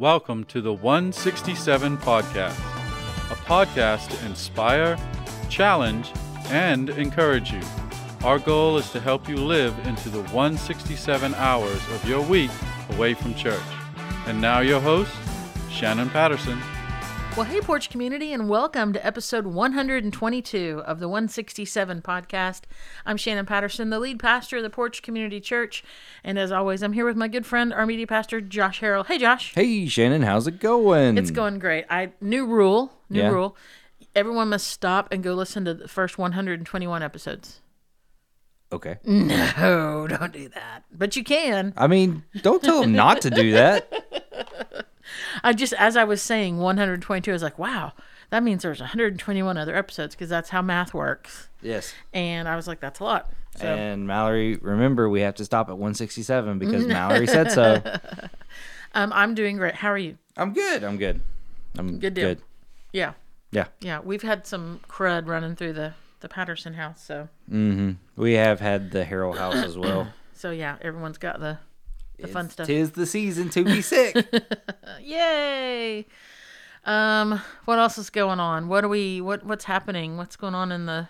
Welcome to the 167 Podcast, a podcast to inspire, challenge, and encourage you. Our goal is to help you live into the 167 hours of your week away from church. And now, your host, Shannon Patterson. Well, hey, Porch community, and welcome to episode 122 of the 167 podcast. I'm Shannon Patterson, the lead pastor of the Porch Community Church. And as always, I'm here with my good friend, our media pastor, Josh Harrell. Hey, Josh. Hey Shannon, how's it going? It's going great. I New rule, new Yeah. rule. Everyone must stop and go listen to the first 121 episodes. Okay. No, don't do that. But you can. I mean, don't tell them not to do that. I just, as I was saying, 122, I was like, wow, that means there's 121 other episodes because that's how math works. Yes. And I was like, that's a lot. So. And Mallory, remember we have to stop at 167 because Mallory said so. Um, I'm doing great. How are you? I'm good. I'm good. I'm Good deal. Yeah, Yeah. yeah. We've had some crud running through the the Patterson house, so Mm-hmm. We have had the Harrell house as well. so yeah, everyone's got the the fun stuff. Tis the season to be sick. Yay! Um, what else is going on? What are we? What what's happening? What's going on in the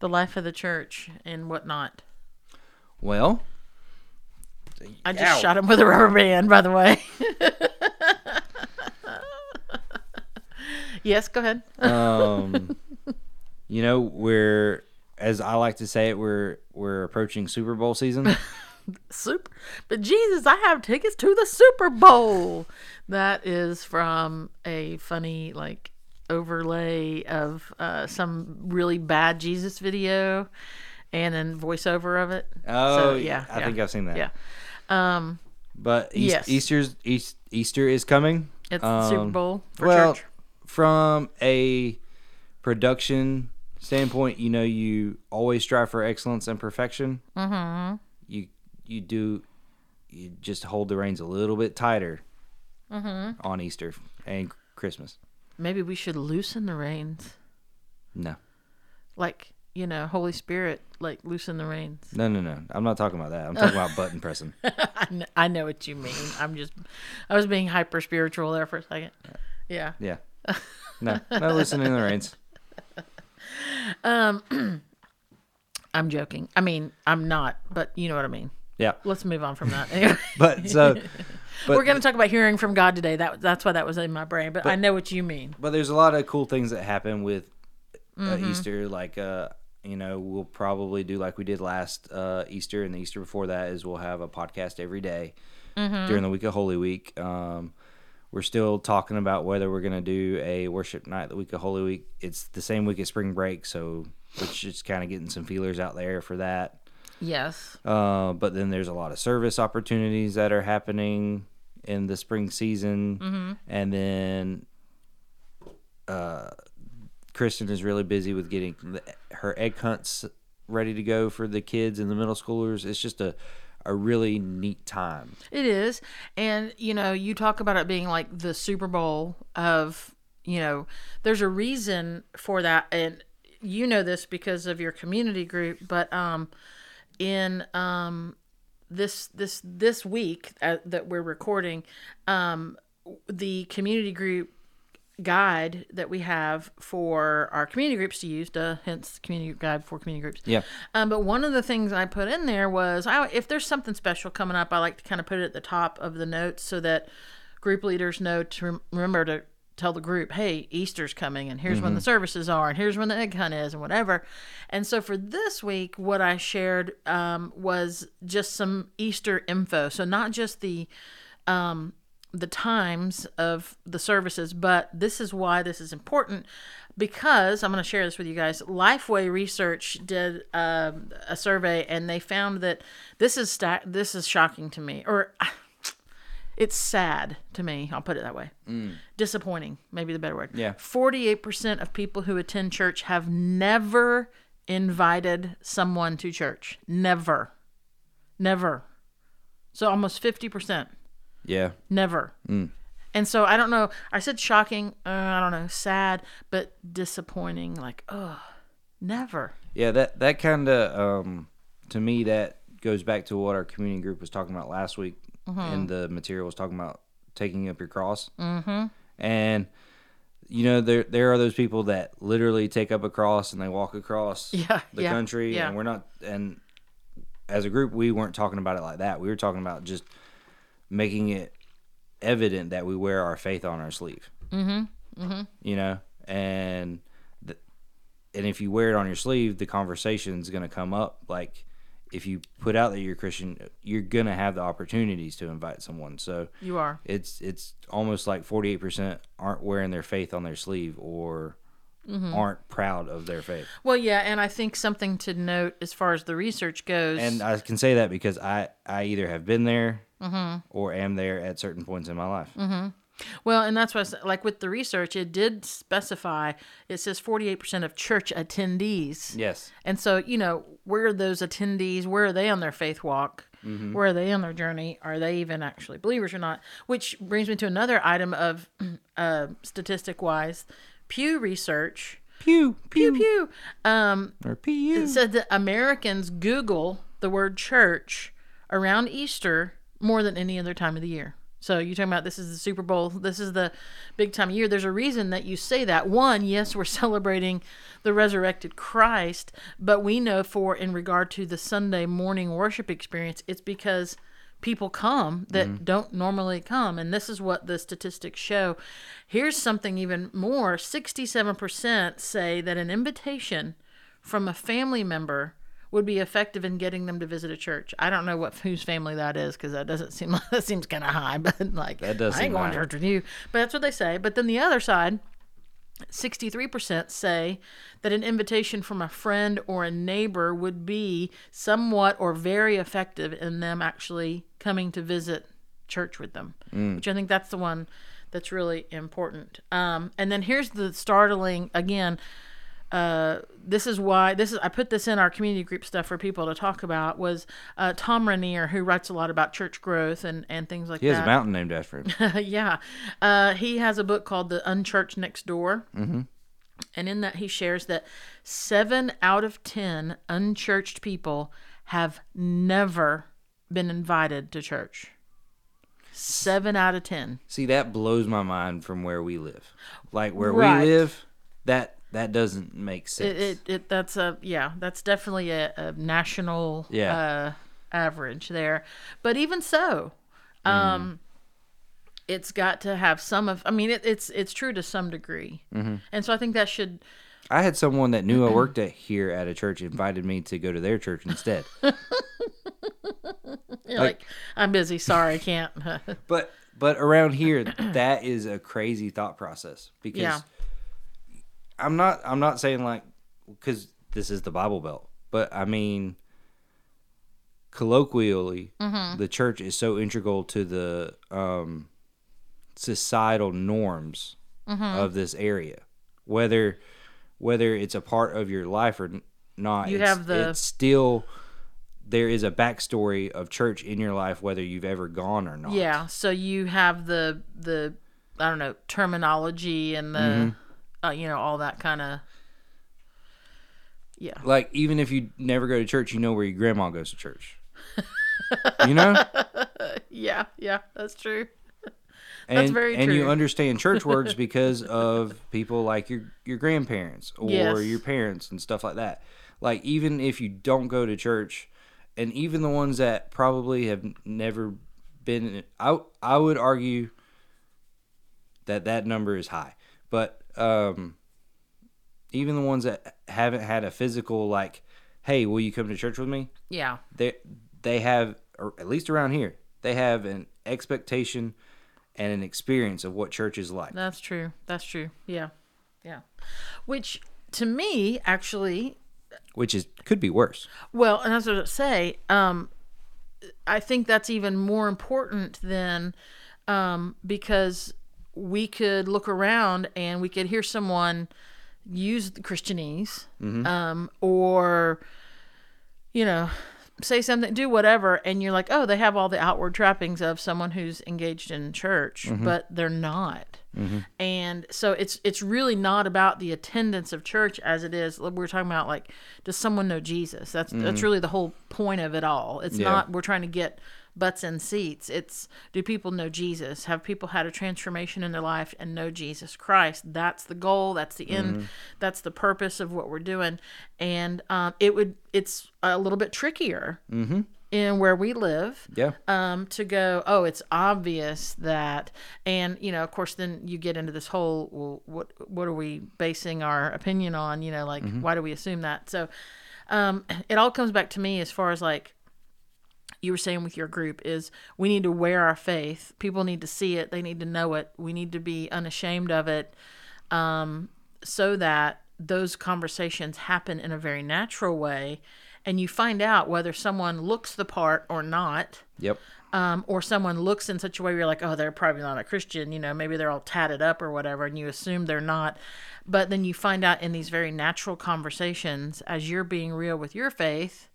the life of the church and whatnot? well, I just Ow. shot him with a rubber band, by the way. yes, go ahead. um, you know, we're as I like to say it, we're we're approaching Super Bowl season. Super, but Jesus, I have tickets to the Super Bowl. That is from a funny like overlay of uh, some really bad Jesus video, and then voiceover of it. Oh, So, yeah, I yeah, think I've seen that. Yeah, um, But East, Yes. Easter's East, Easter is coming. it's the Super Um, Bowl for well, church. from a production standpoint, you know, you always strive for excellence and perfection. Mm-hmm. You do you just hold the reins a little bit tighter Mm-hmm. on Easter and Christmas. Maybe we should loosen the reins, No, like you know, Holy Spirit, like loosen the reins. no, no, no. I'm not talking about that. I'm talking about button pressing. I kn- I know what you mean. I'm just, I was being hyper spiritual there for a second. Yeah. Yeah. No, no loosening the reins. Um, I'm joking. I mean, I'm not, but you know what I mean. Yeah, Let's move on from that. Anyway, but so, but we're going to talk about hearing from God today. That that's why that was in my brain. But, I know what you mean. but there's a lot of cool things that happen with uh, Mm-hmm. Easter. Like, uh, you know, we'll probably do like we did last uh, Easter and the Easter before that is we'll have a podcast every day Mm-hmm. during the week of Holy Week. Um, we're still talking about whether we're going to do a worship night the week of Holy Week. It's the same week as spring break, so we're just kind of getting some feelers out there for that. Yes. Uh, but then there's a lot of service opportunities that are happening in the spring season, Mm-hmm. and then uh, Kristen is really busy with getting the, her egg hunts ready to go for the kids and the middle schoolers. It's just a a really neat time. It is. And, you know, you talk about it being like the Super Bowl of, you know, there's a reason for that. And you know this because of your community group, but um, in um, this this this week uh, that we're recording, um, the community group guide that we have for our community groups to use, duh, hence community guide for community groups. Yeah. Um, but one of the things I put in there was I, if there's something special coming up, I like to kind of put it at the top of the notes so that group leaders know to rem- remember to tell the group, hey, Easter's coming, and here's when the services are, and here's when the egg hunt is, and whatever. And so for this week, what I shared um, was just some Easter info. So not just the um, the times of the services, but this is why this is important because I'm going to share this with you guys. Lifeway Research did um, a survey and they found that this is sta- this is shocking to me, or it's sad to me. I'll put it that way. Disappointing, maybe the better word. Yeah. 48% of people who attend church have never invited someone to church. Never. Never. So almost 50%. Yeah. Never. And so I don't know. I said shocking. Uh, I don't know. Sad, but disappointing. Like, oh, never. Yeah, that that kind of um, to me that goes back to what our community group was talking about last week, and the material was talking about taking up your cross. Mm-hmm. And you know there there are those people that literally take up a cross and they walk across Yeah, the yeah, country, yeah. and we're not. And as a group, we weren't talking about it like that. We were talking about just making it evident that we wear our faith on our sleeve. Mm-hmm. Mm-hmm. You know, and and if you wear it on your sleeve, the conversation's going to come up. Like if you put out that you're a Christian, you're going to have the opportunities to invite someone. So You are. it's it's almost like 48% aren't wearing their faith on their sleeve or mm-hmm. aren't proud of their faith. Well, yeah, and I think something to note as far as the research goes. And I can say that because I I either have been there mm-hmm. or am there at certain points in my life. Mm-hmm. Well, and that's why, I like with the research, it did specify. It says forty-eight percent of church attendees. Yes. And so, you know, where are those attendees? Where are they on their faith walk? Where are they on their journey? Are they even actually believers or not? Which brings me to another item of uh, statistic-wise, Pew Research. Pew Pew pew. Um, or pew. it said that Americans Google the word church around Easter more than any other time of the year. So you're talking about this is the Super Bowl, this is the big time of year. There's a reason that you say that. One, yes, we're celebrating the resurrected Christ, but we know for in regard to the Sunday morning worship experience, it's because people come that mm-hmm. don't normally come. And this is what the statistics show. Here's something even more 67% say that an invitation from a family member would be effective in getting them to visit a church. I don't know what whose family that is because that doesn't seem that seems kind of high, but like That does I ain't going high. to church with you. But that's what they say. But then the other side, 63% say that an invitation from a friend or a neighbor would be somewhat or very effective in them actually coming to visit church with them, which I think that's the one that's really important. Um, and then here's the startling again. Uh, this is why this is I put this in our community group stuff for people to talk about was uh, Thom Rainer who writes a lot about church growth and and things like that. He has a mountain named after him. yeah. Uh, he has a book called The Unchurched Next Door. Mm-hmm. And in that, he shares that seven out of 10 unchurched people have never been invited to church. Seven out of 10. See, that blows my mind from where we live. Like where Right. we live, that that doesn't make sense. It, it, it that's a yeah that's definitely a, a national Yeah. uh, average there but even so um it's got to have some of i mean it, it's it's true to some degree and so i think that should I had someone that knew I worked at here at a church invited me to go to their church instead. you're like, i'm busy sorry i can't But but around here, that is a crazy thought process because Yeah. I'm not I'm not saying like because this is the Bible Belt, but I mean colloquially, Mm-hmm. the church is so integral to the um, societal norms Mm-hmm. of this area, whether whether it's a part of your life or not. You it's, have the- it's still there is a backstory of church in your life, whether you've ever gone or not. yeah so you have the the i don't know terminology and the Mm-hmm. Uh, you know all that kind of yeah like even if you never go to church, you know where your grandma goes to church. you know, yeah yeah that's true and very true. and you understand church words because of people like your your grandparents or Yes. your parents and stuff like that. Like even if you don't go to church, and even the ones that probably have never been, I I would argue that that number is high, but um, even the ones that haven't had a physical like, hey, will you come to church with me? yeah they they have or at least around here they have an expectation and an experience of what church is like That's true. That's true. Yeah. Yeah. Which to me actually which is could be worse well, and as I was say, um I think that's even more important than um because we could look around and we could hear someone use the Christianese mm-hmm. um or you know say something do whatever and you're like oh they have all the outward trappings of someone who's engaged in church mm-hmm. but they're not. Mm-hmm. And so it's it's really not about the attendance of church as it is we're talking about like does someone know jesus? That's that's really the whole point of it all. It's Yeah. not we're trying to get butts in seats. It's do people know Jesus? Have people had a transformation in their life and know Jesus Christ? That's the goal. That's the end. That's the purpose of what we're doing. And um, it would it's a little bit trickier in where we live Yeah. um, to go, oh, it's obvious that, and you know, of course, then you get into this whole, well, what what are we basing our opinion on? You know, like why do we assume that? So, um, it all comes back to me as far as like you were saying with your group is we need to wear our faith. People need to see it. They need to know it. We need to be unashamed of it, um, so that those conversations happen in a very natural way, and you find out whether someone looks the part or not Yep. um, or someone looks in such a way where you're like, oh, they're probably not a Christian, you know, maybe they're all tatted up or whatever, and you assume they're not. But then you find out in these very natural conversations, as you're being real with your faith,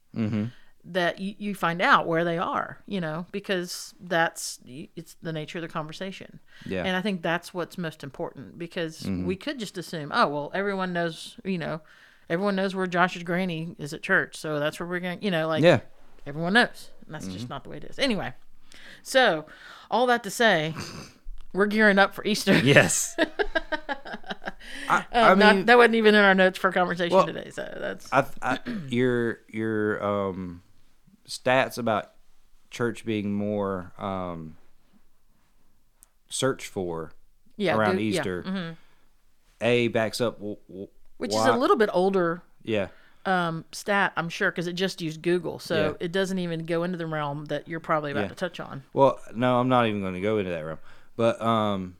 that you, you find out where they are, you know, because that's it's the nature of the conversation. Yeah. And I think that's what's most important because we could just assume, oh, well, everyone knows, you know, everyone knows where Josh's granny is at church, so that's where we're going, you know, like Yeah. everyone knows. And that's just not the way it is. Anyway, so all that to say, we're gearing up for Easter. Yes. I, I Um, not- mean, that wasn't even in our notes for conversation Well, today. So that's I, I, your your um, stats about church being more um, searched for yeah, around do- yeah, Easter. mhm. A backs up. w- w- which is a little bit older Yeah. um, stat, I'm sure, because it just used Google, so Yeah. it doesn't even go into the realm that you're probably about Yeah. to touch on. Well, no, I'm not even going to go into that realm. But um,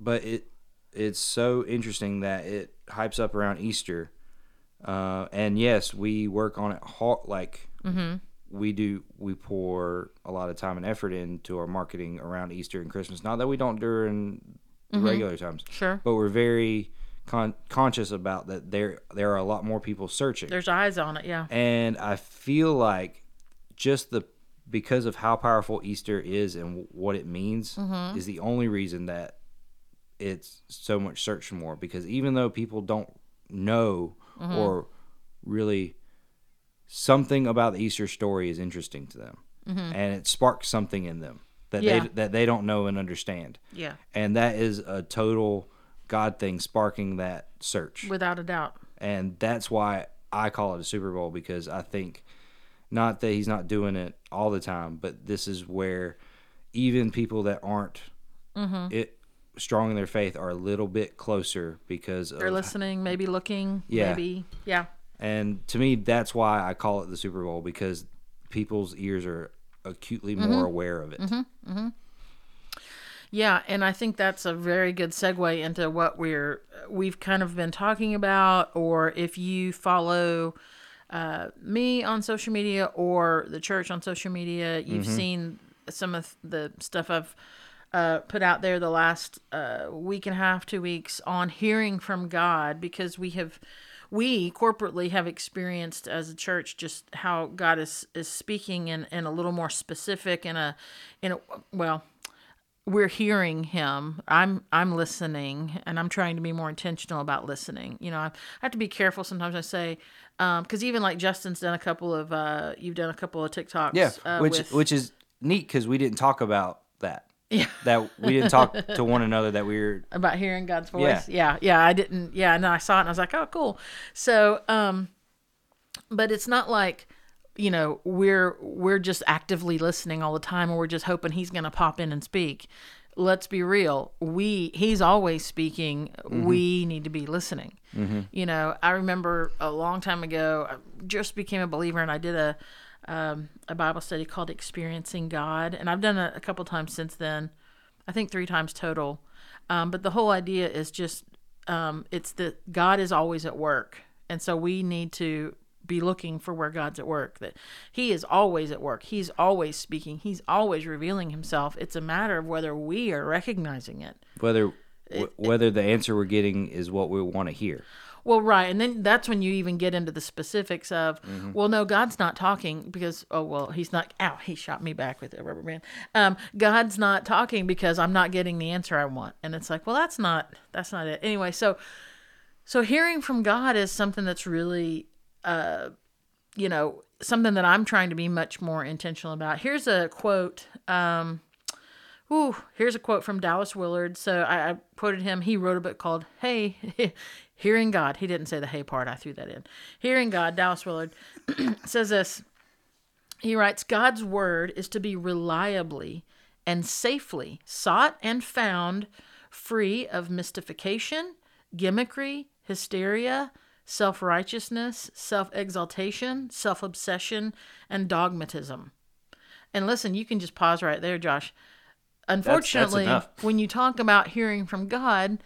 but it it's so interesting that it hypes up around Easter. Uh, and yes, we work on it hard. Like we do, we pour a lot of time and effort into our marketing around Easter and Christmas. Not that we don't during the regular times, Sure, but we're very con- conscious about that. There there are a lot more people searching. there's eyes on it. Yeah, And I feel like just the because of how powerful Easter is and what it means Mm-hmm. is the only reason that it's so much searched more. Because even though people don't know Mm-hmm. or really something about the Easter story is interesting to them, and it sparks something in them that Mm-hmm. Yeah. they that they don't know and understand, yeah, and that is a total God thing sparking that search without a doubt. and that's why I call it a Super Bowl because I think not that he's not doing it all the time, but this is where even people that aren't Mm-hmm. it strong in their faith are a little bit closer because They're of, listening, maybe looking, Yeah. maybe, yeah. And to me that's why I call it the Super Bowl because people's ears are acutely Mm-hmm. more aware of it. Yeah, and I think that's a very good segue into what we're we've kind of been talking about. Or if you follow uh, me on social media or the church on social media, you've seen some of the stuff I've uh, put out there the last uh, week and a half, two weeks on hearing from God because we have we corporately have experienced as a church just how God is is speaking in, in a little more specific in a in a well we're hearing him i'm i'm listening and i'm trying to be more intentional about listening you know i have to be careful sometimes i say because even like justin's done a couple of uh you've done a couple of tiktoks Yeah, uh, which with, which is neat because we didn't talk about that. Yeah. that we didn't talk to one another that we were about hearing god's voice? Yeah yeah yeah, i didn't yeah and then i saw it and i was like oh cool. So um but it's not like you know we're we're just actively listening all the time or we're just hoping he's going to pop in and speak. Let's be real we he's always speaking. We need to be listening. You know i remember a long time ago i just became a believer and i did a um, a bible study called experiencing god. And i've done it a couple times since then. I think three times total. Um, but the whole idea is just um, it's that god is always at work. And so we need to be looking for where god's at work that he is always at work. He's always speaking. He's always revealing himself. It's a matter of whether we are recognizing it. Whether w- whether the answer we're getting is what we want to hear. Well, right, and then that's when you even get into the specifics of, Mm-hmm. well, no, God's not talking because, oh, well, he's not. Ow, he shot me back with a rubber band. Um, God's not talking because I'm not getting the answer I want, and it's like, well, that's not that's not it. Anyway, so so hearing from God is something that's really, uh, you know, something that I'm trying to be much more intentional about. Here's a quote. Um, ooh, here's a quote from Dallas Willard. So I, I quoted him. He wrote a book called Hey, Hearing God. He didn't say the hey part. I threw that in. Hearing God, Dallas Willard says this. He writes God's word is to be reliably and safely sought and found free of mystification, gimmickry, hysteria, self righteousness, self exaltation, self obsession, and dogmatism. And listen, you can just pause right there, Josh. Unfortunately, enough. when you talk about hearing from God,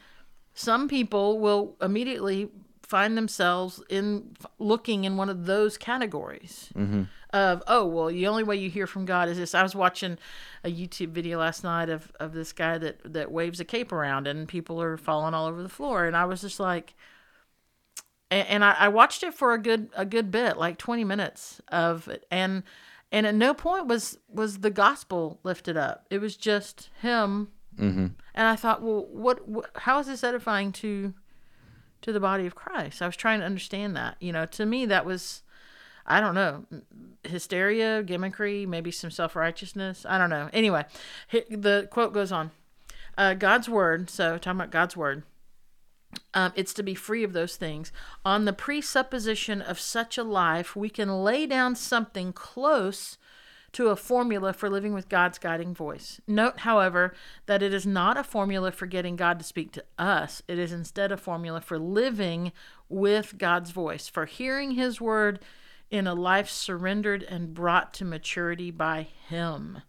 some people will immediately find themselves in looking in one of those categories mm-hmm. of oh well the only way you hear from god is this. I was watching a youtube video last night of, of this guy that that waves a cape around and people are falling all over the floor. And i was just like and, and I, I watched it for a good a good bit like 20 minutes of it. And and at no point was was the gospel lifted up. It was just him Mm-hmm. and I thought, well, what, what? How is this edifying to to the body of Christ? I was trying to understand that. You know, to me, that was, I don't know, hysteria, gimmickry, maybe some self righteousness. I don't know. Anyway, the quote goes on. Uh, God's word. So talking about God's word. Um, it's to be free of those things. On the presupposition of such a life, we can lay down something close to a formula for living with God's guiding voice. Note, however, that it is not a formula for getting God to speak to us. It is instead a formula for living with God's voice, for hearing His word in a life surrendered and brought to maturity by Him.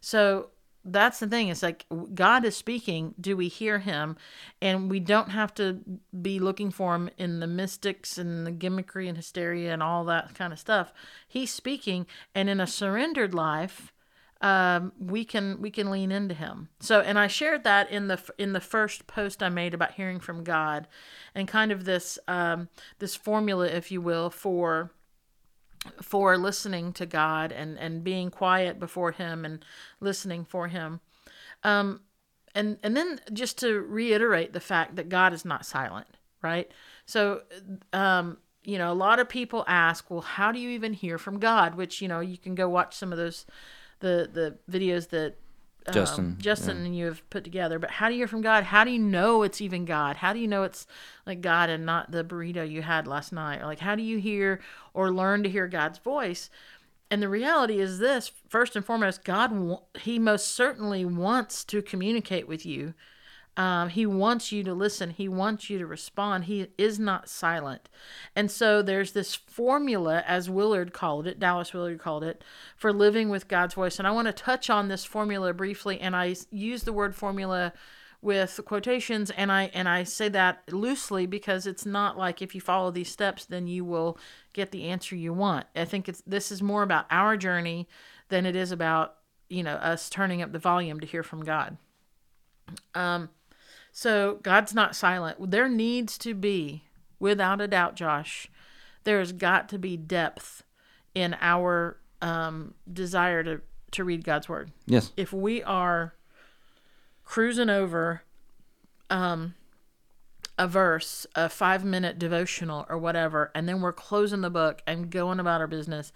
So that's the thing. It's like God is speaking. Do we hear Him? And we don't have to be looking for Him in the mystics and the gimmickry and hysteria and all that kind of stuff. He's speaking, and in a surrendered life, um, we can we can lean into Him. So, and I shared that in the in the first post I made about hearing from God, and kind of this um, this formula, if you will, for for listening to God and and being quiet before him and listening for him. Um and and then just to reiterate the fact that God is not silent right? So um you know a lot of people ask well how do you even hear from God? Which you know you can go watch some of those the the videos that um, Justin, Justin and you have put together. But how do you hear from God? How do you know it's even God? How do you know it's like God and not the burrito you had last night? Or like how do you hear or learn to hear God's voice? And the reality is this: first and foremost, God He most certainly wants to communicate with you. Um, he wants you to listen. He wants you to respond. He is not silent. And so there's this formula, as Willard called it, Dallas Willard called it, for living with God's voice. And I want to touch on this formula briefly. And I use the word formula with quotations and I and I say that loosely because it's not like if you follow these steps then you will get the answer you want. I think it's this is more about our journey than it is about, you know, us turning up the volume to hear from God. Um so God's not silent. There needs to be, without a doubt, Josh, there's got to be depth in our um, desire to, to read God's word. Yes. If we are cruising over um, a verse, a five minute devotional or whatever, and then we're closing the book and going about our business,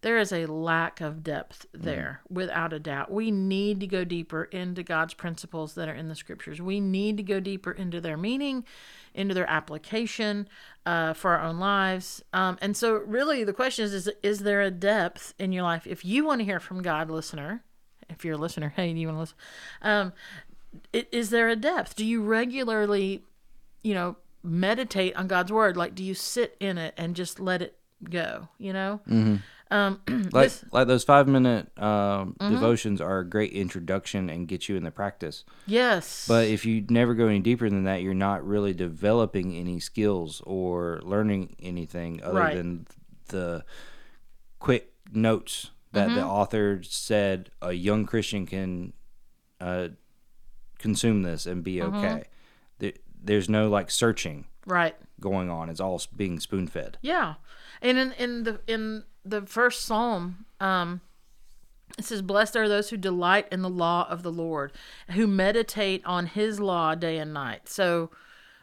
there is a lack of depth there, without a doubt. We need to go deeper into God's principles that are in the scriptures. We need to go deeper into their meaning, into their application uh, for our own lives. Um, and so, really, the question is, is is there a depth in your life? If you want to hear from God, listener, if you're a listener, hey, do you want to listen? Um, is there a depth? Do you regularly, you know, meditate on God's word? Like, do you sit in it and just let it go? You know, um, Like this- like those five minute um, devotions are a great introduction and get you in the practice. yes, But if you never go any deeper than that, you're not really developing any skills or learning anything other Right. than the quick notes that the author said a young Christian can uh, consume this and be okay. There, there's no like searching right. going on. It's all being spoon fed. Yeah, and in in the in the first psalm, um, it says, "Blessed are those who delight in the law of the Lord, who meditate on His law day and night." So,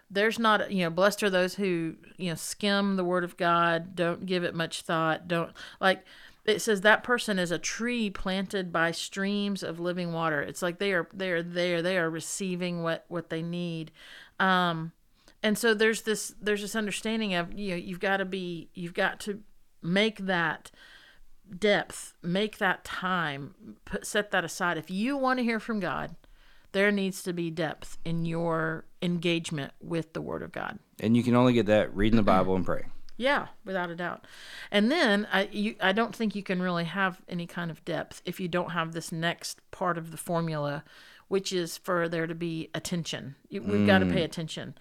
there's not you know blessed are those who you know skim the word of god don't give it much thought don't like it says that person is a tree planted by streams of living water it's like they are they are there they are receiving what what they need um and so there's this there's this understanding of you know you've got to be you've got to make that depth make that time put set that aside. If you want to hear from god there needs to be depth in your engagement with the word of god. And you can only get that reading the Bible and praying. yeah without a doubt. And then i you i don't think you can really have any kind of depth if you don't have this next part of the formula which is for there to be attention. We've got to pay attention.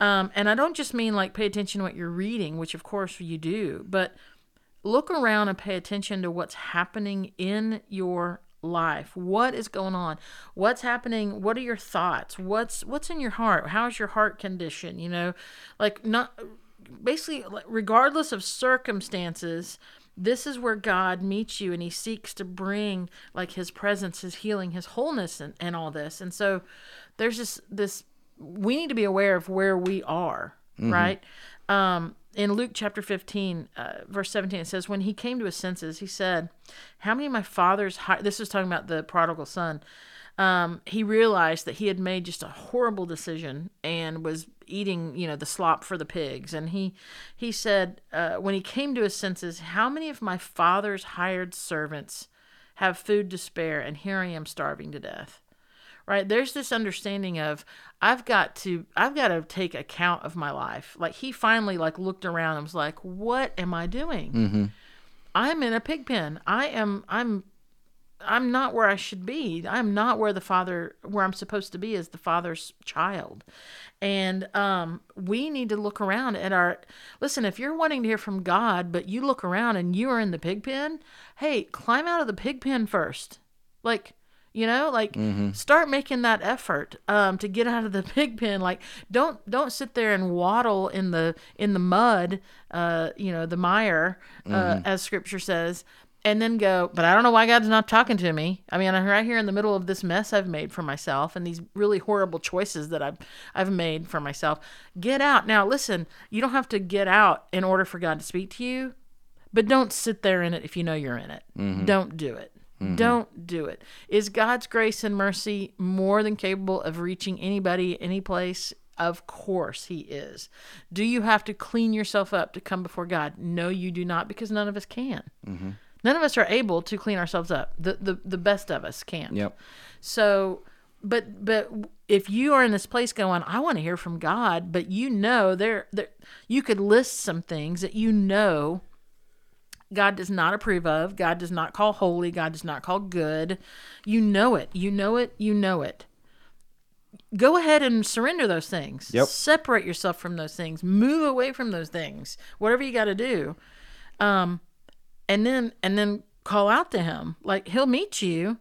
Um, and i don't just mean like pay attention to what you're reading which of course you do but look around and pay attention to what's happening in your life. What is going on? What's happening? What are your thoughts? What's what's in your heart? How's your heart condition you know? Like not basically regardless of circumstances this is where god meets you and he seeks to bring like his presence his healing his wholeness and, and all this. And so there's this this we need to be aware of where we are right? Um in luke chapter 15 uh, verse 17 it says when he came to his senses he said how many of my father's hi-? this is talking about the prodigal son um, he realized that he had made just a horrible decision and was eating, you know, the slop for the pigs. And he he said uh, when he came to his senses, how many of my father's hired servants have food to spare, and here I am starving to death. Right there's this understanding of I've got to I've got to take account of my life. Like he finally like looked around and was like, what am I doing? mm-hmm. I'm in a pig pen. I am I'm I'm not where I should be. I'm not where the father where I'm supposed to be as the father's child. And um we need to look around at our listen, if you're wanting to hear from God, but you look around and you are in the pig pen, hey, climb out of the pig pen first. Like you know like start making that effort um, to get out of the pig pen like don't don't sit there and waddle in the in the mud uh, you know the mire uh, as scripture says and then go but i don't know why god's not talking to me i mean i'm right here in the middle of this mess i've made for myself and these really horrible choices that i've i've made for myself get out now listen you don't have to get out in order for god to speak to you but don't sit there in it if you know you're in it mm-hmm. don't do it mm-hmm. don't do it. Is God's grace and mercy more than capable of reaching anybody, any place? Of course, He is. Do you have to clean yourself up to come before God? No, you do not, because none of us can. Mm-hmm. None of us are able to clean ourselves up. The, the the best of us can't. Yep. So, but but if you are in this place going, I want to hear from God, but you know there there you could list some things that you know God does not approve of, God does not call holy, God does not call good. You know it. You know it. You know it. Go ahead and surrender those things. Yep. Separate yourself from those things. Move away from those things. Whatever you got to do. Um and then and then call out to him. Like he'll meet you,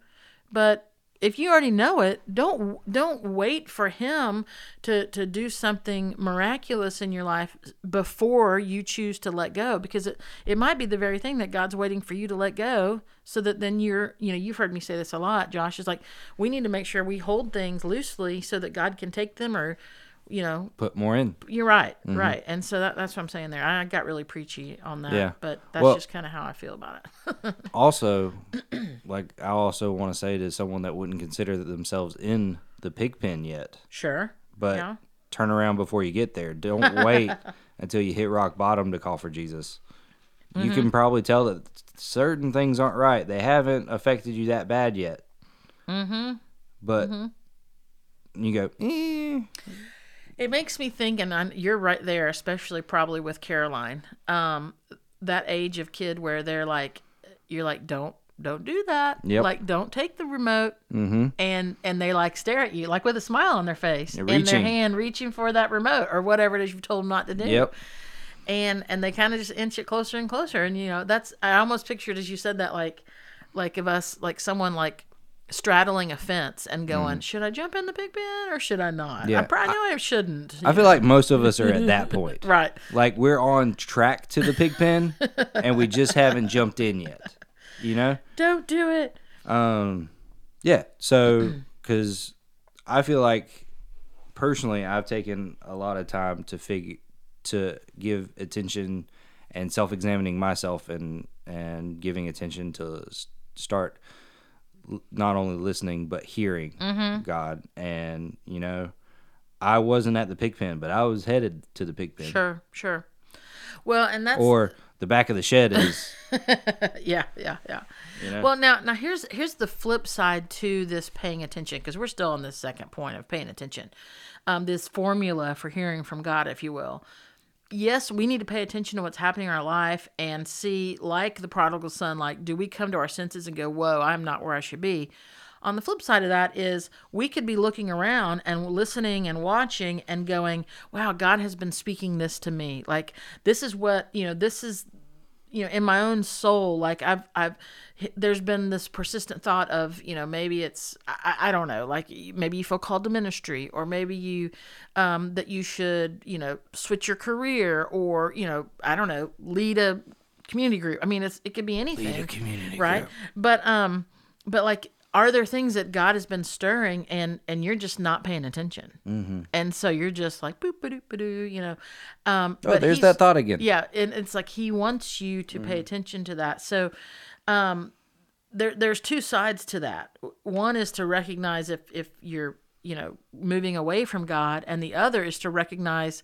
but if you already know it, don't don't wait for him to to do something miraculous in your life before you choose to let go because it, it might be the very thing that God's waiting for you to let go so that then you're you know you've heard me say this a lot Josh is like we need to make sure we hold things loosely so that God can take them or you know Put more in. you're right right and so that, that's what I'm saying there I got really preachy on that Yeah. but that's Well- just kind of how I feel about it Also, like I also want to say to someone that wouldn't consider themselves in the pig pen yet, sure but yeah turn around before you get there. Don't wait until you hit rock bottom to call for Jesus. You Mm-hmm. can probably tell that certain things aren't right. They haven't affected you that bad yet. Mm-hmm. But you go, eh. It makes me think, and i you're right there, especially probably with Caroline, um, that age of kid where they're like, you're like, don't, don't do that. Yep. Like, don't take the remote. Mm-hmm. And and they like stare at you like with a smile on their face and their hand reaching for that remote or whatever it is you've told them not to do. Yep. And and they kind of just inch it closer and closer. And you know, that's I almost pictured as you said that like, like of us like someone like straddling a fence and going, should I jump in the big pen or should I not? Yeah, I probably know I shouldn't. I feel like most of us are at that point. Right. Like we're on track to the pig pen and we just haven't jumped in yet. You know? Don't do it. Um, yeah. So, because I feel like personally, I've taken a lot of time to figure to give attention and self-examining myself and and giving attention to start not only listening but hearing Mm-hmm. God. And you know, I wasn't at the pig pen, but I was headed to the pig pen, Sure, sure. Well, and that's or the back of the shed is. yeah, yeah, yeah. You know? Well, now, now here's here's the flip side to this paying attention because we're still on this second point of paying attention. Um, this formula for hearing from God, if you will. Yes, we need to pay attention to what's happening in our life and see, like the prodigal son, like, do we come to our senses and go, "Whoa, I'm not where I should be." On the flip side of that is we could be looking around and listening and watching and going, "Wow, God has been speaking this to me. Like this is what you know. This is you know in my own soul like i've i've there's been this persistent thought of you know maybe it's i, I don't know like maybe you feel called to ministry or maybe you um that you should you know switch your career or you know i don't know lead a community group. I mean it's it could be anything lead a community right? but um but like are there things that god has been stirring and and you're just not paying attention? Mm-hmm. and so you're just like boop ba doop ba doo you know? Um Oh, there's that thought again. yeah and it's like he wants you to pay attention to that. So um there there's two sides to that. One is to recognize if if you're you know moving away from god and the other is to recognize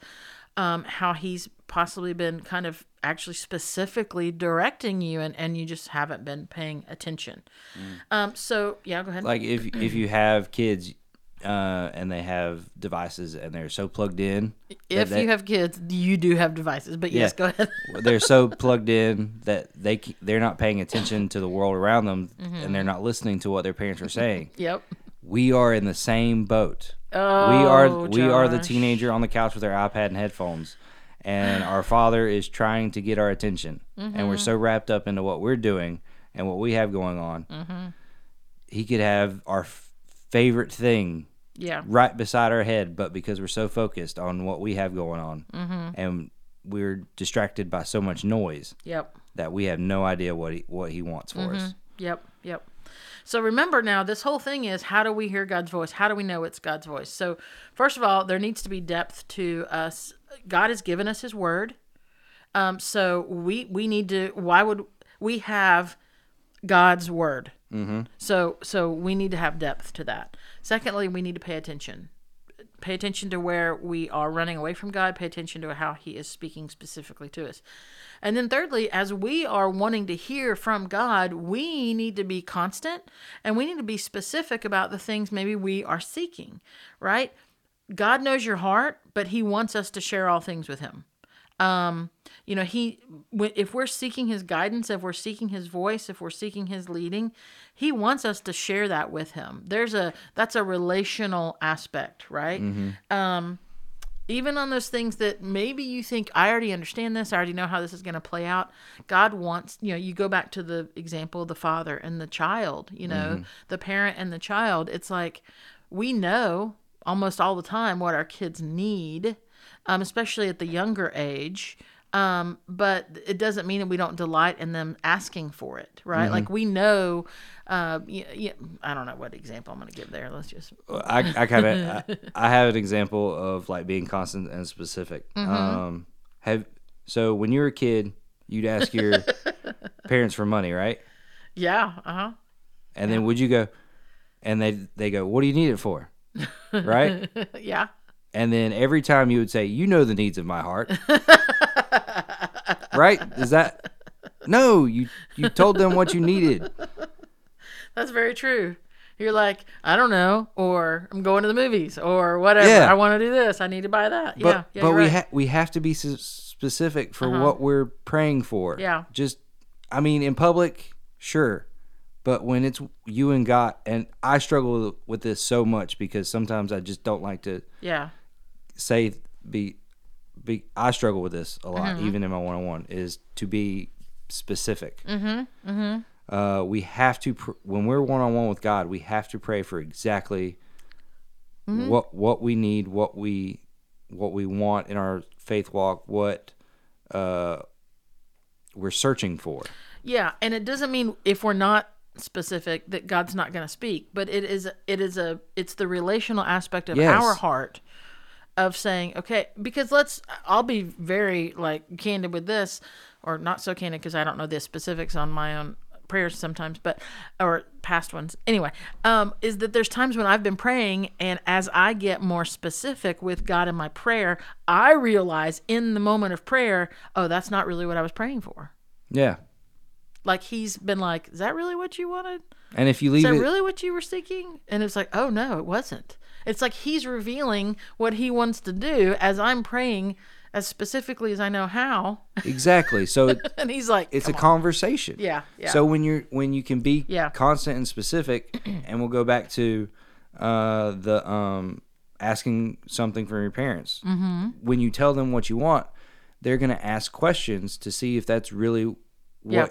um, how he's possibly been kind of actually specifically directing you and, and you just haven't been paying attention. Um, so yeah go ahead. Like if if you have kids uh, and they have devices and they're so plugged in if they- you have kids you do have devices but yes go ahead. They're so plugged in that they they're not paying attention to the world around them and they're not listening to what their parents are saying. Yep. We are in the same boat oh, we are oh, we are the Josh. teenager on the couch with our ipad and headphones and our father is trying to get our attention and we're so mm-hmm. wrapped up into what we're doing and what we have going on. Mm-hmm. He could have our f- favorite thing yeah. right beside our head, but because we're so focused on what we have going on mm-hmm. and we're distracted by so much noise yep. that we have no idea what he, what he wants for us. Yep, yep. So remember now, this whole thing is how do we hear God's voice? How do we know it's God's voice? So, first of all, there needs to be depth to us. God has given us His Word. Um, so we we need to. Why would we have God's Word? Mm-hmm. So so we need to have depth to that. Secondly, we need to pay attention. Pay attention to where we are running away from God. Pay attention to how He is speaking specifically to us. And then, thirdly, as we are wanting to hear from God, we need to be constant and we need to be specific about the things maybe we are seeking, right? God knows your heart, but He wants us to share all things with Him. Um, you know, He, if we're seeking His guidance, if we're seeking His voice, if we're seeking His leading, He wants us to share that with Him. There's a, that's a relational aspect, right? Um, even on those things that maybe you think I already understand this, I already know how this is going to play out. God wants, you know, you go back to the example of the father and the child, you know, the parent and the child. It's like we know almost all the time what our kids need, um, especially at the younger age. Um, but it doesn't mean that we don't delight in them asking for it, right? Like we know, uh, y y I don't know what example I'm going to give there. Let's just I, I kind of I, I have an example of like being constant and specific. Um, have so when you were a kid, you'd ask your parents for money, right? yeah, uh huh. And then would you go, and they they go, "What do you need it for?" Right? yeah. And then every time you would say, "You know the needs of my heart," right? Is that no? You you told them what you needed. That's very true. You're like, I don't know, or I'm going to the movies, or whatever. Yeah. I want to do this. I need to buy that. But yeah, yeah. but we right. ha- we have to be s- specific for uh-huh. what we're praying for. Yeah. Just I mean, in public, sure. But when it's you and God, and I struggle with this so much because sometimes I just don't like to yeah, say be be I struggle with this a lot, Mm-hmm. even in my one on one, is to be specific. Mm-hmm. Mm-hmm. Uh, we have to pr- when we're one on one with God, we have to pray for exactly Mm-hmm. what what we need, what we what we want in our faith walk, what uh, we're searching for. yeah. And it doesn't mean if we're not specific that God's not going to speak, but it is it is a it's the relational aspect of Yes. our heart of saying, okay, because let's I'll be very like candid with this or not so candid because I don't know the specifics on my own prayers sometimes, but or past ones. Anyway, um is that there's times when I've been praying and as I get more specific with God in my prayer, I realize in the moment of prayer, oh, that's not really what I was praying for. Yeah. Like he's been like, is that really what you wanted? And if you leave, Is that it, really what you were seeking? And it's like, oh no, it wasn't. It's like he's revealing what he wants to do as I'm praying as specifically as I know how. exactly. So it, and he's like, it's a on." conversation. Yeah, yeah. So when you're when you can be Yeah. constant and specific, and we'll go back to uh, the um, asking something from your parents. Mm-hmm. When you tell them what you want, they're going to ask questions to see if that's really what Yeah.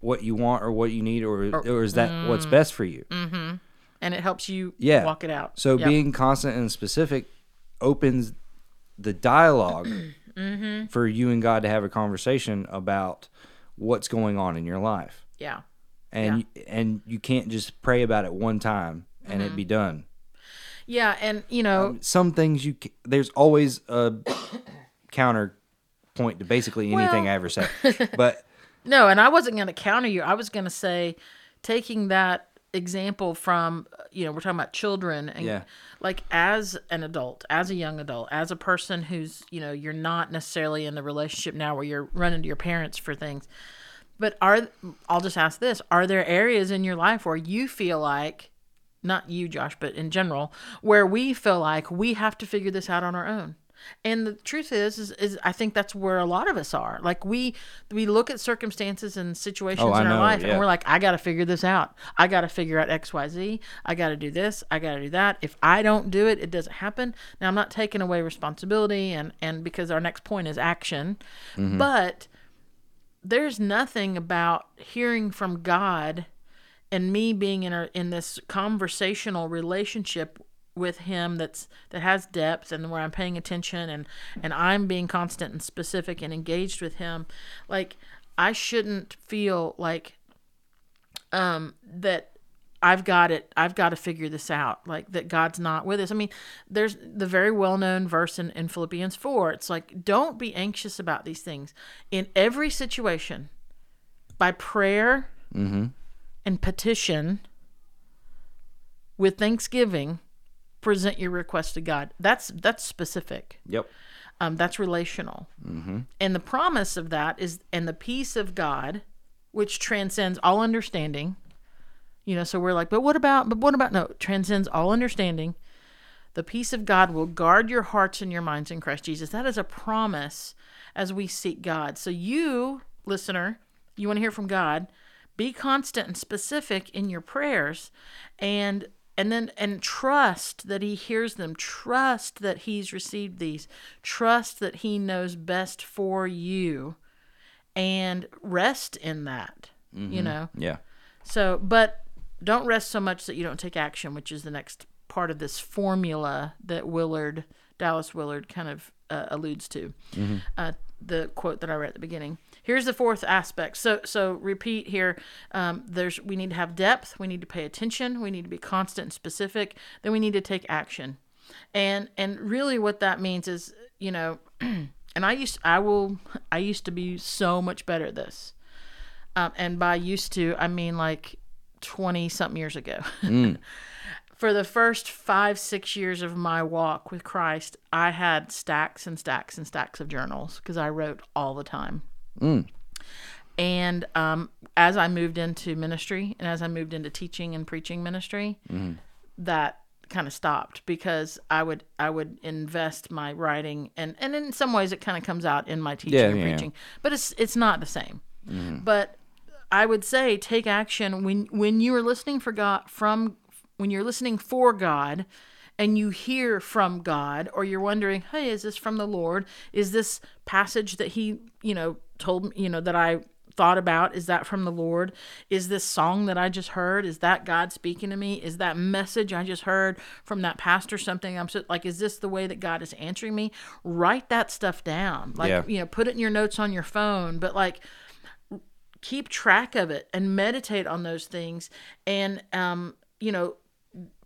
what you want or what you need, or or, is that what's best for you. And it helps you Yeah. walk it out. So Yep. being constant and specific opens the dialog Mm-hmm. for you and God to have a conversation about what's going on in your life. yeah. And and you can't just pray about it one time and Mm-hmm. it be done. Yeah, and you know, Some things you there's always a counterpoint to basically anything Well- I ever say. But No, and I wasn't going to counter you. I was going to say, taking that example from, you know, we're talking about children and Yeah. like as an adult, as a young adult, as a person who's, you know, you're not necessarily in the relationship now where you're running to your parents for things. But are, I'll just ask this, are there areas in your life where you feel like, not you, Josh, but in general, where we feel like we have to figure this out on our own? And the truth is, is, is I think that's where a lot of us are. Like we we look at circumstances and situations Oh, in our life, yeah. and we're like, I got to figure this out. I got to figure out X, Y, Z. I got to do this. I got to do that. If I don't do it, it doesn't happen. Now I'm not taking away responsibility, and and because our next point is action, Mm-hmm. but there's nothing about hearing from God and me being in a in this conversational relationship with him that's that has depth and where I'm paying attention and and I'm being constant and specific and engaged with him like I shouldn't feel like um that I've got it. I've got to figure this out. Like that God's not with us. I mean, there's the very well known verse in, in Philippians 4. It's like, don't be anxious about these things. In every situation, by prayer and petition, with thanksgiving, present your request to God. That's that's specific. yep. Um, that's relational. Mm-hmm. And the promise of that is, and the peace of God, which transcends all understanding. You know, so we're like, but what about, but what about, no, transcends all understanding. The peace of God will guard your hearts and your minds in Christ Jesus. That is a promise as we seek God. So, you, listener, you want to hear from God, be constant and specific in your prayers and and then and trust that he hears them. Trust that he's received these. Trust that he knows best for you and rest in that you know? Yeah. so, but don't rest so much that you don't take action, which is the next part of this formula that Willard, Dallas Willard, kind of uh, alludes to. Uh, the quote that I read at the beginning. Here's the fourth aspect. So, so repeat here. Um, there's we need to have depth. We need to pay attention. We need to be constant and specific. Then we need to take action. And and really, what that means is, you know, and I used I will I used to be so much better at this. Um, and by used to, I mean like 20 something years ago. For the first five, six years of my walk with Christ, I had stacks and stacks and stacks of journals because I wrote all the time. Mm. And um, as I moved into ministry and as I moved into teaching and preaching ministry, mm-hmm. that kind of stopped because I would I would invest my writing and and in some ways it kind of comes out in my teaching Yeah, and yeah, yeah. preaching, but it's it's not the same. Mm-hmm. But I would say take action when when you are listening for God from when you're listening for God and you hear from God or you're wondering, "Hey, is this from the Lord? Is this passage that he, you know, told me, you know, that I thought about is that from the Lord? Is this song that I just heard is that God speaking to me? Is that message I just heard from that pastor something I'm so, like is this the way that God is answering me? Write that stuff down. Like, Yeah. you know, put it in your notes on your phone, but like keep track of it and meditate on those things and um you know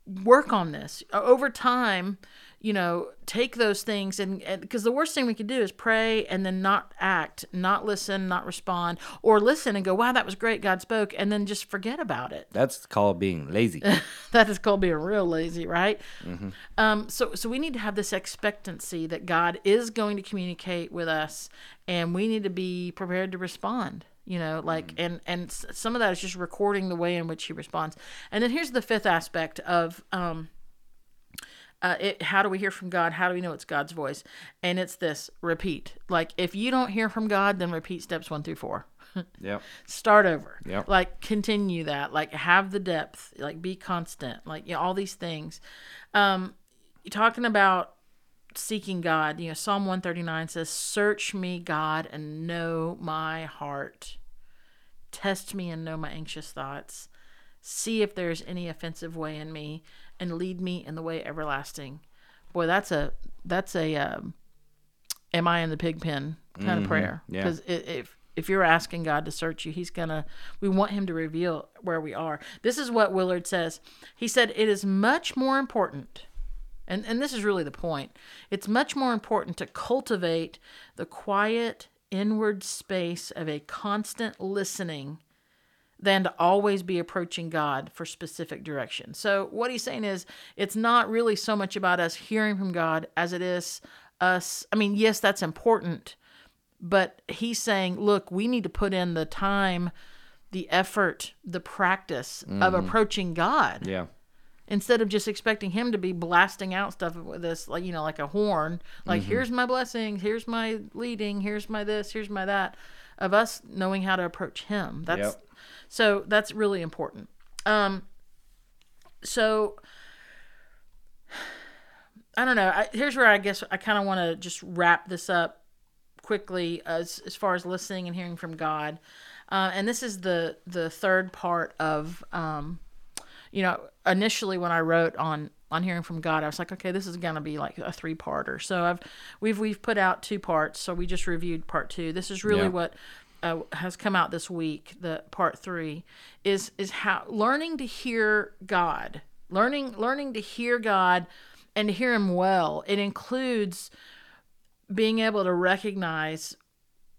work on this over time you know take those things and because the worst thing we could do is pray and then not act not listen not respond or listen and go wow that was great god spoke and then just forget about it That's called being lazy. that is called being real lazy, right? Um, so, so we need to have this expectancy that God is going to communicate with us, and we need to be prepared to respond. You know, like, and and some of that is just recording the way in which He responds. And then here's the fifth aspect of um, uh, it, how do we hear from God? How do we know it's God's voice? And it's this: repeat. Like, if you don't hear from God, then repeat steps one through four yeah. start over Yeah. like continue that like have the depth like be constant like you know all these things um you're talking about seeking god. You know psalm 139 says search me god and know my heart. Test me and know my anxious thoughts. See if there's any offensive way in me and lead me in the way everlasting. Boy that's a that's a um, am i in the pig pen kind of prayer? Yeah. because if if you're asking god to search you he's gonna we want him to reveal where we are. This is what willard says. He said it is much more important and and this is really the point it's much more important to cultivate the quiet inward space of a constant listening than to always be approaching God for specific direction. So what he's saying is it's not really so much about us hearing from God as it is us I mean yes that's important but he's saying look we need to put in the time the effort the practice of mm-hmm. approaching God Yeah. Instead of just expecting him to be blasting out stuff with this like you know like a horn like here's my blessings here's my leading here's my this here's my that of us knowing how to approach him. That's Yep. so that's really important. Um so i don't know. I, here's where i guess i kind of want to just wrap this up quickly as as far as listening and hearing from god. Uh, and this is the the third part of um you know, initially when I wrote on on hearing from God, I was like, okay, this is gonna be like a three parter. So I've we've we've put out two parts. So we just reviewed part two. This is really Yeah. what uh, has come out this week. The part three is is how learning to hear God, learning learning to hear God, and to hear Him well. It includes being able to recognize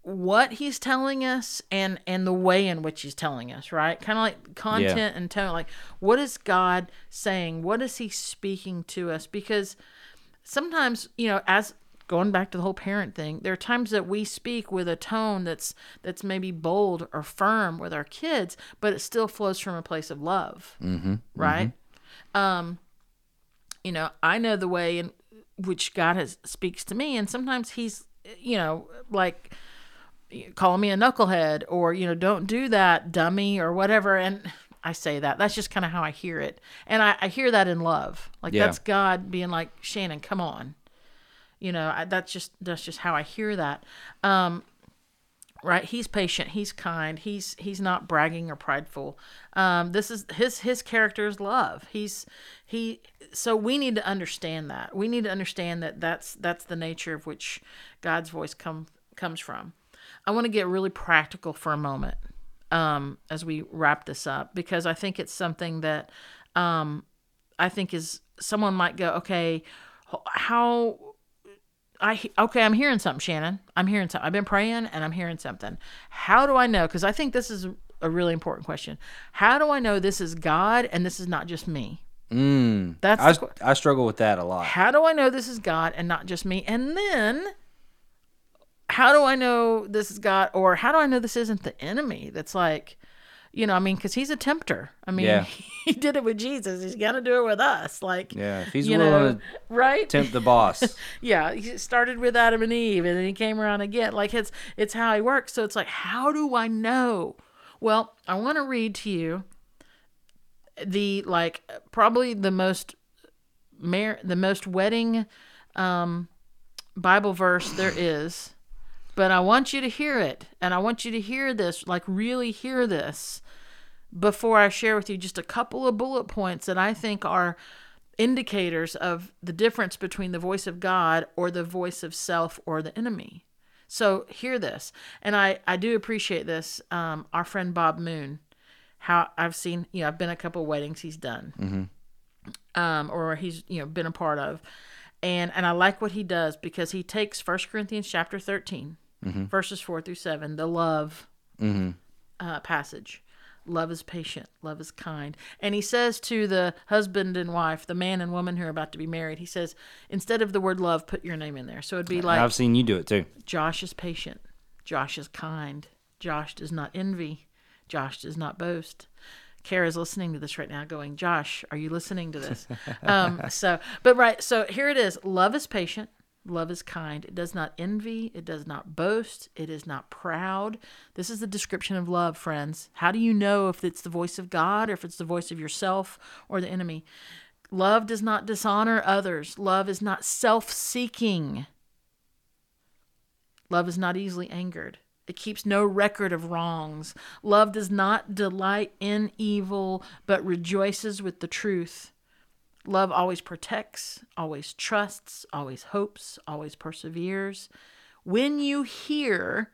what he's telling us and and the way in which he's telling us right? Kind of like content and tone like what is god saying? What is he speaking to us? Because sometimes you know as going back to the whole parent thing there are times that we speak with a tone that's that's maybe bold or firm with our kids but it still flows from a place of love mm-hmm, right? um you know i know the way in which god has speaks to me and sometimes he's you know like calling me a knucklehead or you know don't do that dummy or whatever. And i say that. That's just kind of how i hear it. And i, I hear that in love. Like Yeah. that's god being like shannon come on. You know I, that's just that's just how i hear that. Um right he's patient he's kind he's he's not bragging or prideful. Um this is his his character is love. He's he so we need to understand that. We need to understand that that's that's the nature of which god's voice come comes from i want to get really practical for a moment um as we wrap this up because i think it's something that um i think is someone might go okay how I okay, I'm hearing something, Shannon. I'm hearing something. I've been praying and I'm hearing something. How do I know? Because I think this is a really important question. How do I know this is God and this is not just me? Mm. That's I, the I struggle with that a lot. How do I know this is God and not just me? And then how do I know this is God or how do I know this isn't the enemy that's like, you know, I mean, because he's a tempter. I mean, Yeah. he did it with Jesus. He's gonna do it with us. Like, Yeah, if he's willing know, to right? tempt the boss. yeah, he started with Adam and Eve, and then he came around again. Like it's it's how he works. So it's like, how do I know? Well, I want to read to you the like probably the most mar- the most wedding um, Bible verse there is, but I want you to hear it, and I want you to hear this, like really hear this, before I share with you just a couple of bullet points that I think are indicators of the difference between the voice of God or the voice of self or the enemy. So hear this, and I I do appreciate this. Um, our friend Bob Moon, how I've seen you know I've been a couple weddings he's done, um, or he's you know been a part of, and and I like what he does because he takes First Corinthians chapter 13 verses four through seven, the love uh, passage. Love is patient. Love is kind. And he says to the husband and wife, the man and woman who are about to be married, he says, instead of the word love, put your name in there. So it'd be like, I've seen you do it too. Josh is patient. Josh is kind. Josh does not envy. Josh does not boast. Kara's listening to this right now, going, Josh, are you listening to this? um, so, but right, so here it is. Love is patient. Love is kind. It does not envy. It does not boast. It is not proud. This is the description of love, friends. How do you know if it's the voice of God or if it's the voice of yourself or the enemy? Love does not dishonor others. Love is not self seeking. Love is not easily angered. It keeps no record of wrongs. Love does not delight in evil, but rejoices with the truth. Love always protects, always trusts, always hopes, always perseveres. When you hear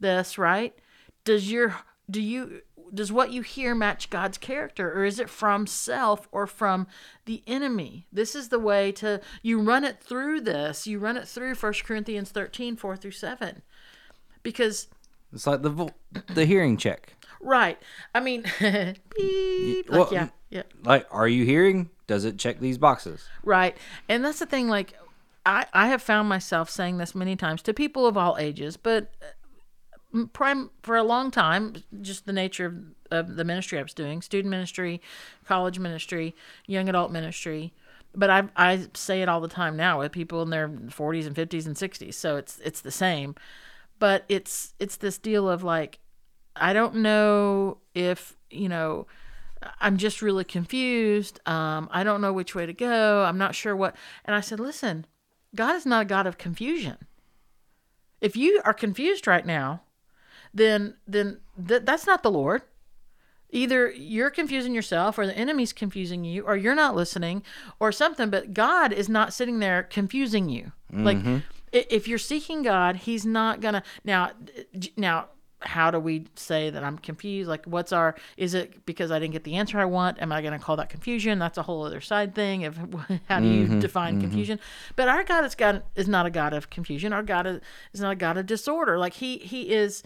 this, right? Does your do you does what you hear match God's character or is it from self or from the enemy? This is the way to you run it through this. You run it through 1 Corinthians 13, 4 through 7. Because It's like the vo- the hearing check. Right. I mean beep, like, well, yeah, yeah. Like, are you hearing? Does it check these boxes? Right. And that's the thing, like, I, I have found myself saying this many times to people of all ages, but uh, prime for a long time, just the nature of, of the ministry I was doing student ministry, college ministry, young adult ministry. But I, I say it all the time now with people in their 40s and 50s and 60s. So it's it's the same. But it's it's this deal of like I don't know if, you know, I'm just really confused. Um, I don't know which way to go. I'm not sure what. And I said, listen, God is not a God of confusion. If you are confused right now, then then th- that's not the Lord. Either you're confusing yourself, or the enemy's confusing you, or you're not listening, or something. But God is not sitting there confusing you. Like if you're seeking God, He's not gonna now. Now how do we say that I'm confused? Like, what's our, is it because I didn't get the answer I want? Am I going to call that confusion? That's a whole other side thing of how do you mm-hmm, define mm-hmm. confusion? But our God is God is not a God of confusion. Our God is, is not a God of disorder. Like he, he is,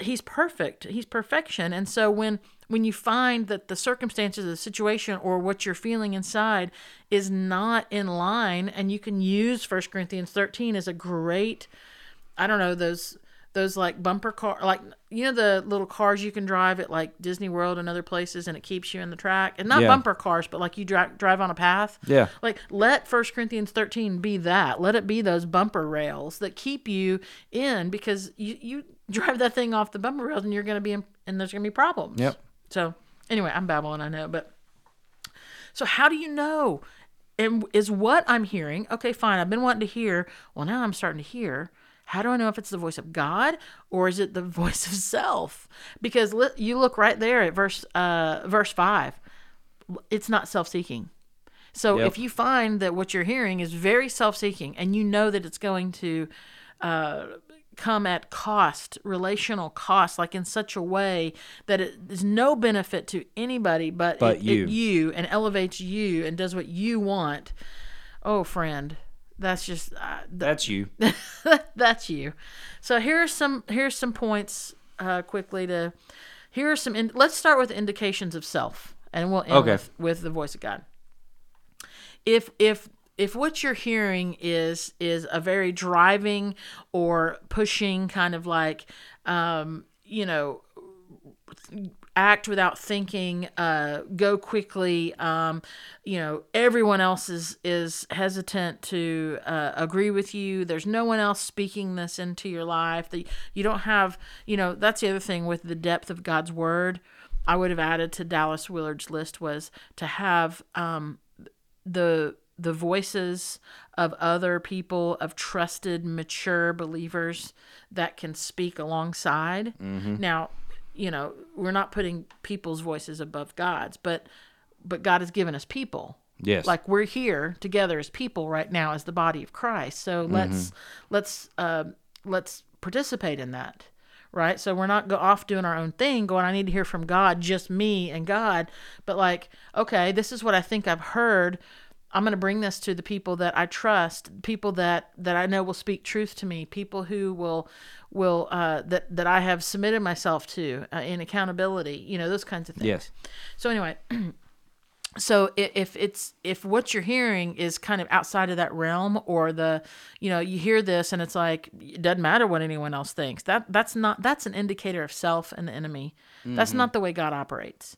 he's perfect. He's perfection. And so when, when you find that the circumstances of the situation or what you're feeling inside is not in line and you can use First Corinthians 13 as a great, I don't know, those, those like bumper car like you know the little cars you can drive at like Disney World and other places and it keeps you in the track and not Yeah. bumper cars but like you drive drive on a path Yeah. like let First Corinthians 13 be that let it be those bumper rails that keep you in because you you drive that thing off the bumper rails and you're going to be in and there's going to be problems Yep. so anyway I'm babbling I know but so how do you know and is what I'm hearing okay fine I've been wanting to hear well now I'm starting to hear how do I know if it's the voice of God or is it the voice of self? Because li- you look right there at verse uh, verse five. It's not self-seeking. So Yep. if you find that what you're hearing is very self-seeking, and you know that it's going to uh, come at cost, relational cost, like in such a way that it is no benefit to anybody but, But it- you. it- you, and elevates you and does what you want. Oh, friend, that's just uh, th- That's you. that's you. So here's some here's some points uh, quickly to here are some in, let's start with indications of self and we'll end Okay. with, with the voice of God. If if if what you're hearing is is a very driving or pushing kind of like um, you know act without thinking uh, go quickly um, you know everyone else is is hesitant to uh, agree with you. There's no one else speaking this into your life. That you don't have you know that's the other thing with the depth of god's word. I would have added to dallas willard's list was to have um, the the voices of other people of trusted mature believers that can speak alongside. Now you know we're not putting people's voices above god's but but god has given us people. Yes. like we're here together as people right now as the body of christ. So let's let's uh, let's participate in that right? So we're not go off doing our own thing going i need to hear from god just me and god. But like okay this is what i think i've heard i'm going to bring this to the people that i trust people that that i know will speak truth to me people who will will uh that that i have submitted myself to uh, in accountability you know those kinds of things. Yes. so anyway so if it's if what you're hearing is kind of outside of that realm or the you know you hear this and it's like it doesn't matter what anyone else thinks that that's not that's an indicator of self and the enemy. That's not the way god operates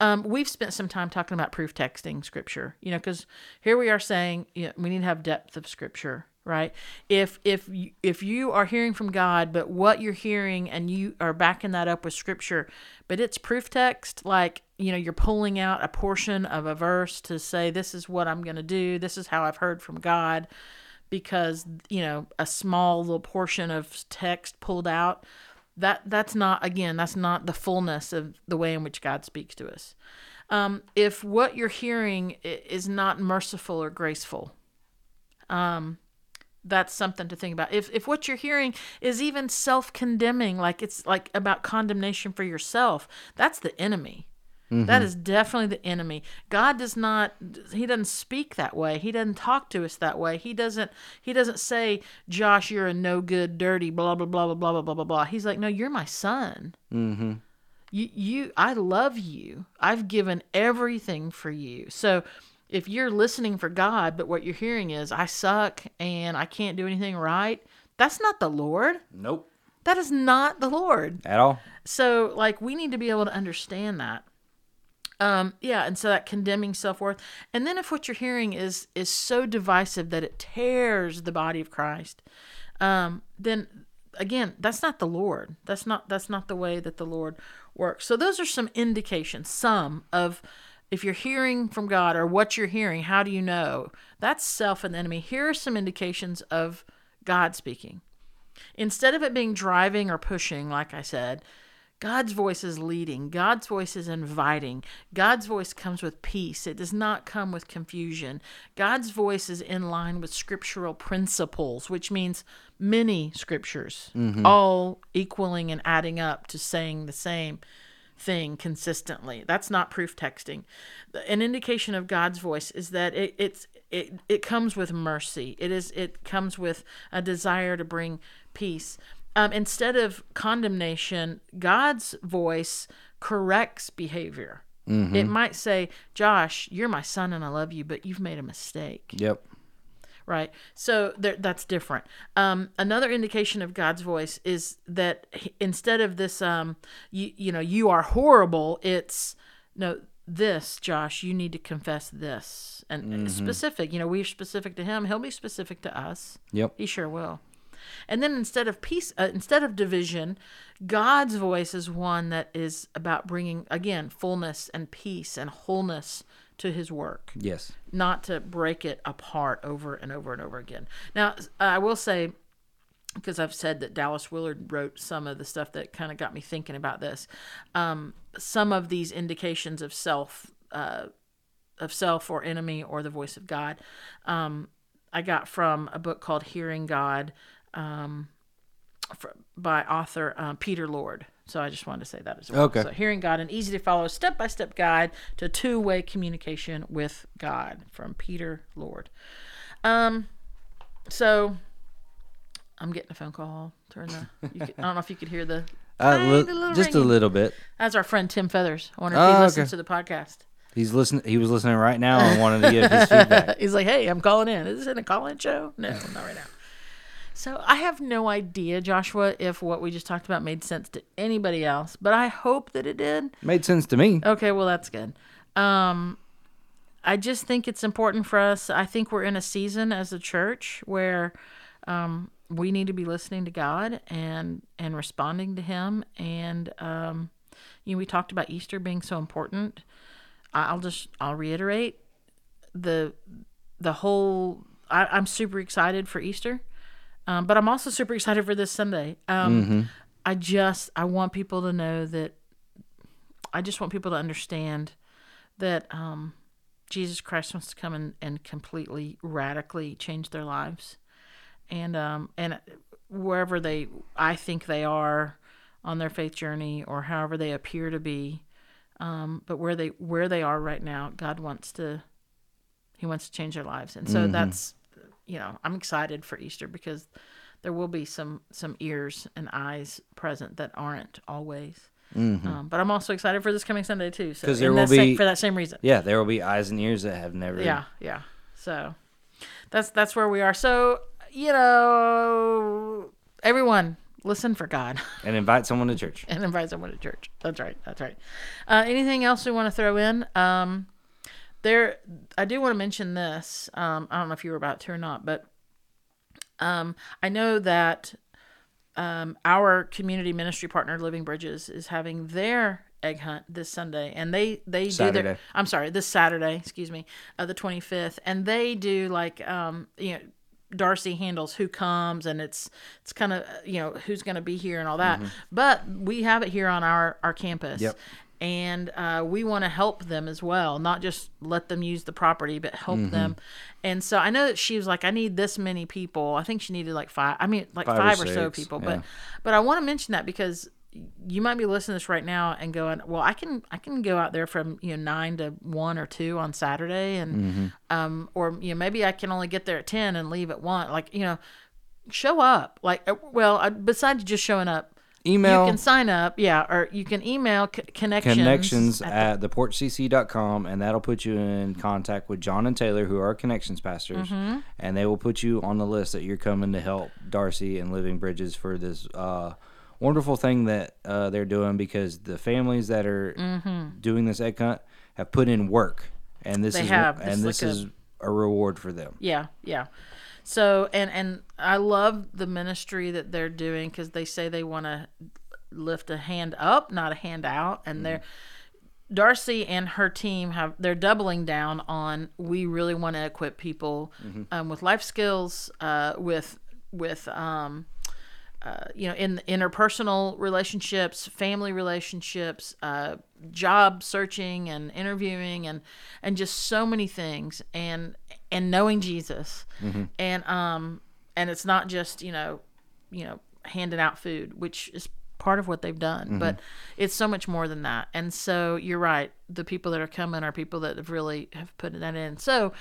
um, we've spent some time talking about proof texting scripture you know because here we are saying you know, we need to have depth of scripture right? If if you, if you are hearing from god but what you're hearing and you are backing that up with scripture but it's proof text like you know you're pulling out a portion of a verse to say this is what i'm going to do. This is how i've heard from god because you know a small little portion of text pulled out that that's not again that's not the fullness of the way in which god speaks to us. Um, if what you're hearing is not merciful or graceful um, that's something to think about. If if what you're hearing is even self-condemning like it's like about condemnation for yourself that's the enemy that is definitely the enemy. God does not he doesn't speak that way. He doesn't talk to us that way. He doesn't he doesn't say, "Josh, you're a no good, dirty blah blah blah blah blah blah blah blah blah." He's like, "No, you're my son. Mm-hmm. You you I love you. I've given everything for you." So, if you're listening for God, but what you're hearing is, "I suck and I can't do anything right." That's not the Lord. Nope. That is not the Lord. At all. So like we need to be able to understand that. Um, yeah, and so that condemning self worth, and then if what you're hearing is is so divisive that it tears the body of Christ, um, then again, that's not the Lord. That's not that's not the way that the Lord works. So those are some indications, some of if you're hearing from God or what you're hearing. How do you know? That's self and the enemy. Here are some indications of God speaking instead of it being driving or pushing, like I said, God's voice is leading. God's voice is inviting. God's voice comes with peace. It does not come with confusion. God's voice is in line with scriptural principles, which means many scriptures, mm-hmm. all equaling and adding up to saying the same thing consistently. That's not proof texting. An indication of God's voice is that it, it's it, it comes with mercy. It is it comes with a desire to bring peace. Um, instead of condemnation, God's voice corrects behavior. It might say, "Josh, you're my son and I love you, but you've made a mistake." Yep. right? So there, that's different. Um, another indication of God's voice is that he- instead of this, um, you you know, you are horrible. It's no this, Josh. You need to confess this, and specific. You know, we're specific to Him. He'll be specific to us. Yep. He sure will. And then instead of peace, uh, instead of division, God's voice is one that is about bringing again fullness and peace and wholeness to His work Yes. not to break it apart over and over and over again. Now, I will say, because I've said that Dallas Willard wrote some of the stuff that kind of got me thinking about this. Um, some of these indications of self, uh, of self or enemy or the voice of God, um, I got from a book called Hearing God, um, fr- by author uh, Peter Lord. So I just wanted to say that as well. Okay. So Hearing God, an easy to follow step by step guide to two way communication with God from Peter Lord. Um, so I'm getting a phone call. Turn the. You could, I don't know if you could hear the. Uh, li- just a little bit. That's our friend Tim Feathers. I wonder if Oh, he okay. listens to the podcast. He's listening. He was listening right now and wanted to give his feedback. He's like, "Hey, I'm calling in. Is this in a call-in show? No, not right now." So I have no idea, Joshua, if what we just talked about made sense to anybody else, but I hope that it did. Made sense to me. Okay, well that's good. Um, I just think it's important for us. I think we're in a season as a church where um, we need to be listening to God and and responding to Him. And um, you know, we talked about Easter being so important. I'll just I'll reiterate the the whole. I, I'm super excited for Easter, um, but I'm also super excited for this Sunday. Um, I just I want people to know that I just want people to understand that um, Jesus Christ wants to come and, and completely radically change their lives. And um, and wherever they I think they are on their faith journey or however they appear to be. Um, but where they where they are right now, God wants to He wants to change their lives, and so that's you know I'm excited for Easter because there will be some some ears and eyes present that aren't always. Um, but I'm also excited for this coming Sunday too. So 'Cause there will that same- be- for that same reason. Yeah, there will be eyes and ears that have never. Yeah, yeah. So that's that's where we are. So you know, everyone listen for God And invite someone to church. and invite someone to church. That's right. That's right. Uh, anything else we want to throw in? Um, there, I do want to mention this. Um, I don't know if you were about to or not, but um, I know that um, our community ministry partner, Living Bridges, is having their egg hunt this Sunday, and they they do their. I'm sorry, this Saturday. Excuse me, uh, the 25th, and they do like um, you know. Darcy handles who comes and it's it's kind of you know who's going to be here and all that. But we have it here on our our campus. Yep. And uh, we want to help them as well, not just let them use the property, but help Mm-hmm. them. And so I know that she was like, I need this many people. I think she needed like five. I mean, like Five or five, or, so people. yeah. But but I want to mention that because you might be listening to this right now and going, well, I can I can go out there from you know nine to one or two on Saturday, and Mm-hmm. um or you know maybe I can only get there at ten and leave at one. Like you know, show up. Like uh, well, uh, besides just showing up. Email You can sign up, yeah, or you can email c- connections. connections at at theporchcc.com and that'll put you in contact with John and Taylor who are connections pastors Mm-hmm. and they will put you on the list that you're coming to help Darcy and Living Bridges for this uh, wonderful thing that uh, they're doing because the families that are doing this egg hunt have put in work and this Mm-hmm. They is have. This and is this like a- is a reward for them. Yeah, yeah. So and and I love the ministry that they're doing because they say they want to lift a hand up, not a hand out, and they're Darcy and her team have they're doubling down on we really want to equip people um, with life skills, uh, with with um, uh, you know in interpersonal relationships, family relationships, uh, job searching and interviewing, and and just so many things, and and knowing Jesus, and um and it's not just you know you know handing out food, which is part of what they've done, but it's so much more than that. And so you're right, the people that are coming are people that have really have put that in. So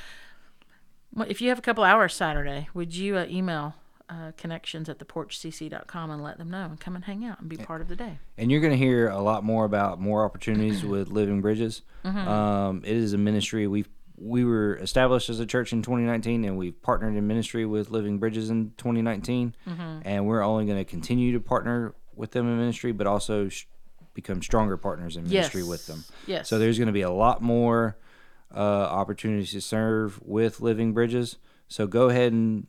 if you have a couple hours Saturday, would you uh, email uh, connections at theporchcc.com and let them know and come and hang out and be part of the day? and you're going to hear a lot more about more opportunities with Living Bridges. Um, it is a ministry we we were established as a church in 2019, and we've partnered in ministry with Living Bridges in 2019, and we're only going to continue to partner with them in ministry, but also sh- become stronger partners in ministry Yes. with them. Yes. So there's going to be a lot more uh, opportunities to serve with Living Bridges. So go ahead and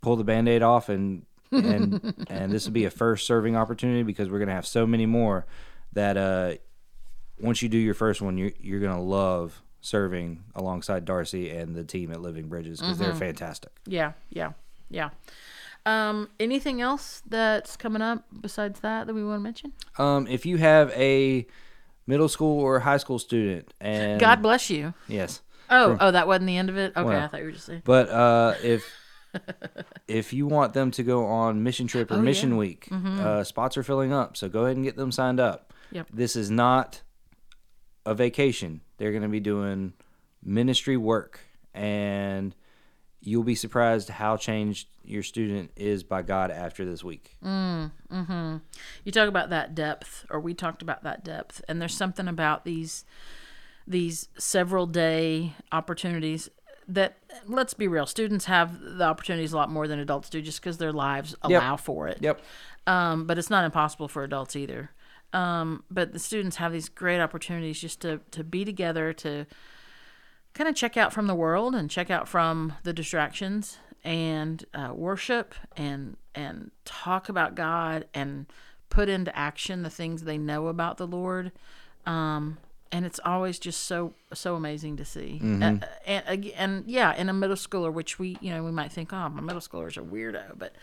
pull the band-aid off and and and this will be a first serving opportunity because we're going to have so many more that uh, once you do your first one you're, you're going to love serving alongside Darcy and the team at Living Bridges because they're fantastic. Yeah, yeah, yeah. Um, anything else that's coming up besides that that we want to mention? Um, if you have a middle school or high school student and God bless you. yes Oh, oh, that wasn't the end of it. Okay, Well, I thought you were just saying. But uh, if if you want them to go on mission trip or Oh, mission yeah. week, uh, spots are filling up. So go ahead and get them signed up. Yep. This is not a vacation. They're going to be doing ministry work, and you'll be surprised how changed your student is by God after this week. Mm, hmm you talk about that depth or we talked about that depth and there's something about these these several day opportunities that let's be real students have the opportunities a lot more than adults do just because their lives Yep. allow for it Yep. um, but it's not impossible for adults either um, but the students have these great opportunities just to, to be together to kind of check out from the world and check out from the distractions and uh, worship and and talk about God and put into action the things they know about the Lord. Um, and it's always just so so amazing to see. Uh, and and yeah, in a middle schooler, which we you know we might think, oh, my middle schooler's a weirdo, but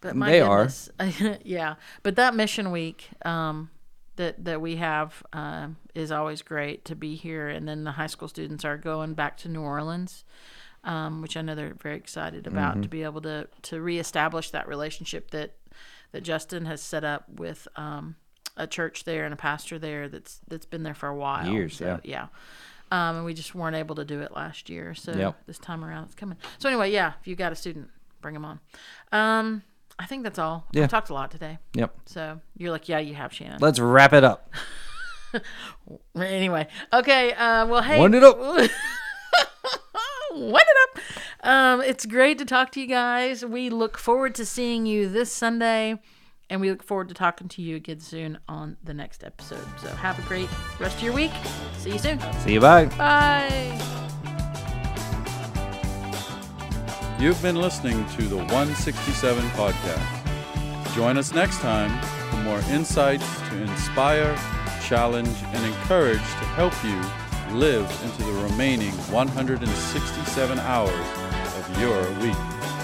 but my They are. goodness, yeah. But that mission week, um, that that we have um, is always great to be here. And then the high school students are going back to New Orleans um, which I know they're very excited about to be able to to reestablish that relationship that that Justin has set up with um, a church there and a pastor there that's that's been there for a while. Years, So, yeah. Um, and we just weren't able to do it last year, so Yep. this time around it's coming. So anyway, yeah, if you got a student, bring them on. I think that's all. Yeah. I talked a lot today, Yep. so you're like, yeah, you have Shannon. Let's wrap it up. Anyway, okay. Uh, well, hey, Wind it up. Wind it up. Um, it's great to talk to you guys. We look forward to seeing you this Sunday, and we look forward to talking to you again soon on the next episode. So have a great rest of your week. See you soon. See you. Bye. Bye. You've been listening to the 167 podcast. Join us next time for more insights to inspire, challenge, and encourage to help you live into the remaining 167 hours of your week.